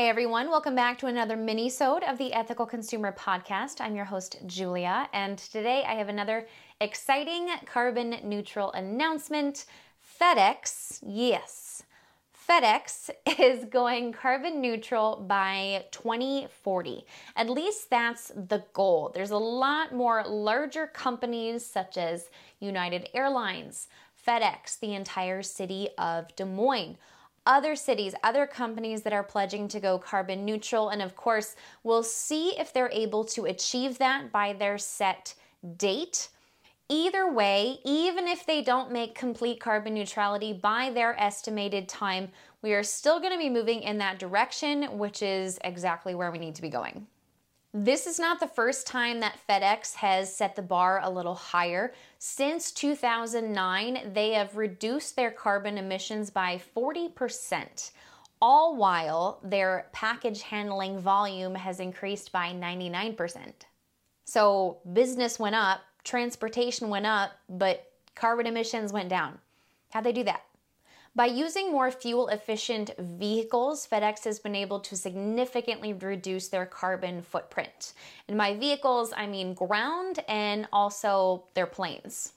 Hey everyone, welcome back to another mini-sode of the Ethical Consumer Podcast. I'm your host, Julia, and today I have another exciting carbon neutral announcement. FedEx, yes, FedEx is going carbon neutral by 2040. At least that's the goal. There's a lot more larger companies such as United Airlines, FedEx, the entire city of Des Moines other cities, other companies that are pledging to go carbon neutral. And of course, we'll see if they're able to achieve that by their set date. Either way, even if they don't make complete carbon neutrality by their estimated time, we are still going to be moving in that direction, which is exactly where we need to be going. This is not the first time that FedEx has set the bar a little higher. Since 2009, they have reduced their carbon emissions by 40%, all while their package handling volume has increased by 99%. So business went up, transportation went up, but carbon emissions went down. How'd they do that? By using more fuel efficient vehicles, FedEx has been able to significantly reduce their carbon footprint. And by vehicles, I mean ground and also their planes.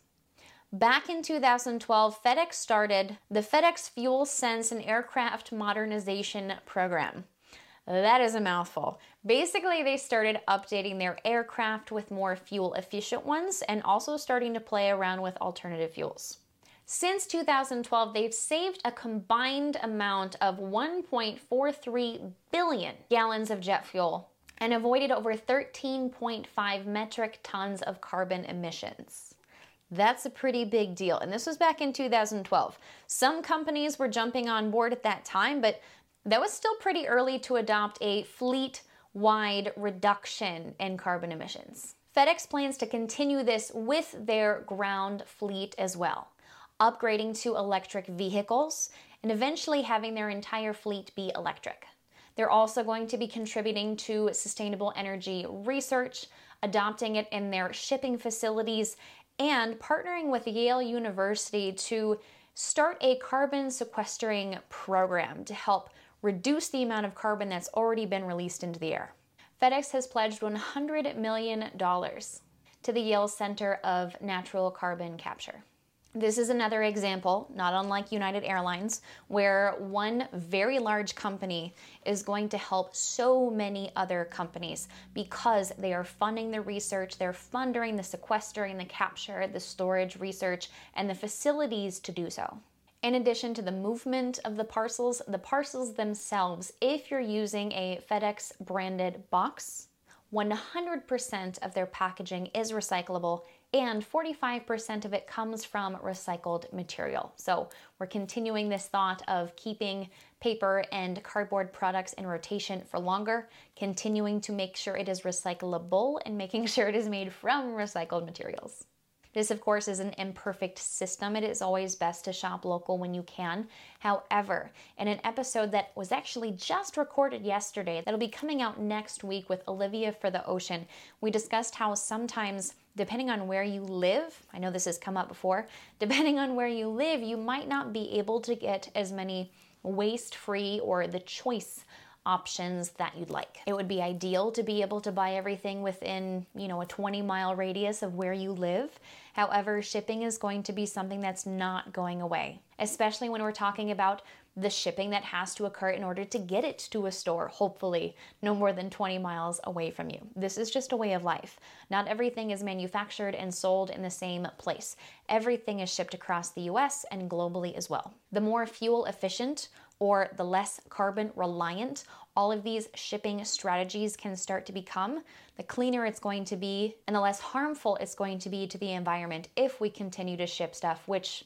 Back in 2012, FedEx started the FedEx Fuel Sense and Aircraft Modernization Program. That is a mouthful. Basically, they started updating their aircraft with more fuel efficient ones and also starting to play around with alternative fuels. Since 2012, they've saved a combined amount of 1.43 billion gallons of jet fuel and avoided over 13.5 metric tons of carbon emissions. That's a pretty big deal. And this was back in 2012. Some companies were jumping on board at that time, but that was still pretty early to adopt a fleet wide reduction in carbon emissions. FedEx plans to continue this with their ground fleet as well upgrading to electric vehicles, and eventually having their entire fleet be electric. They're also going to be contributing to sustainable energy research, adopting it in their shipping facilities, and partnering with Yale University to start a carbon sequestering program to help reduce the amount of carbon that's already been released into the air. FedEx has pledged $100 million to the Yale Center of Natural Carbon Capture. This is another example, not unlike United Airlines, where one very large company is going to help so many other companies because they are funding the research, they're funding the sequestering, the capture, the storage research, and the facilities to do so. In addition to the movement of the parcels, the parcels themselves, if you're using a FedEx branded box, 100% of their packaging is recyclable and 45% of it comes from recycled material. So we're continuing this thought of keeping paper and cardboard products in rotation for longer, continuing to make sure it is recyclable and making sure it is made from recycled materials. This, of course, is an imperfect system. It is always best to shop local when you can. However, in an episode that was actually just recorded yesterday, that'll be coming out next week with Olivia for the Ocean, we discussed how sometimes depending on where you live, I know this has come up before, depending on where you live, you might not be able to get as many waste free or the choice options that you'd like. It would be ideal to be able to buy everything within, you know, a 20 mile radius of where you live. However, shipping is going to be something that's not going away, especially when we're talking about the shipping that has to occur in order to get it to a store, hopefully no more than 20 miles away from you. This is just a way of life. Not everything is manufactured and sold in the same place. Everything is shipped across the US and globally as well. The more fuel efficient or the less carbon reliant all of these shipping strategies can start to become, the cleaner it's going to be and the less harmful it's going to be to the environment if we continue to ship stuff, which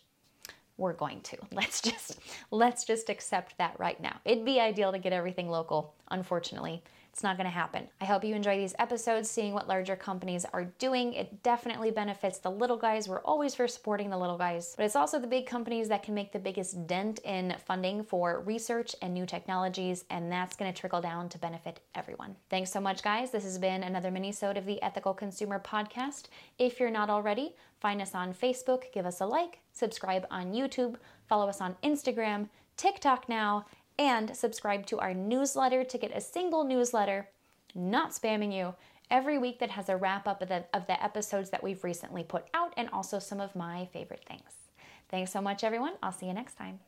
we're going to. Let's just let's just accept that right now. It'd be ideal to get everything local. Unfortunately, it's not going to happen. I hope you enjoy these episodes, seeing what larger companies are doing. It definitely benefits the little guys. We're always for supporting the little guys, but it's also the big companies that can make the biggest dent in funding for research and new technologies, and that's going to trickle down to benefit everyone. Thanks so much, guys. This has been another mini-sode of the Ethical Consumer Podcast. If you're not already, find us on Facebook, give us a like, subscribe on YouTube, follow us on Instagram, TikTok now, and subscribe to our newsletter to get a single newsletter, not spamming you, every week that has a wrap up of the, of the episodes that we've recently put out and also some of my favorite things. Thanks so much, everyone. I'll see you next time.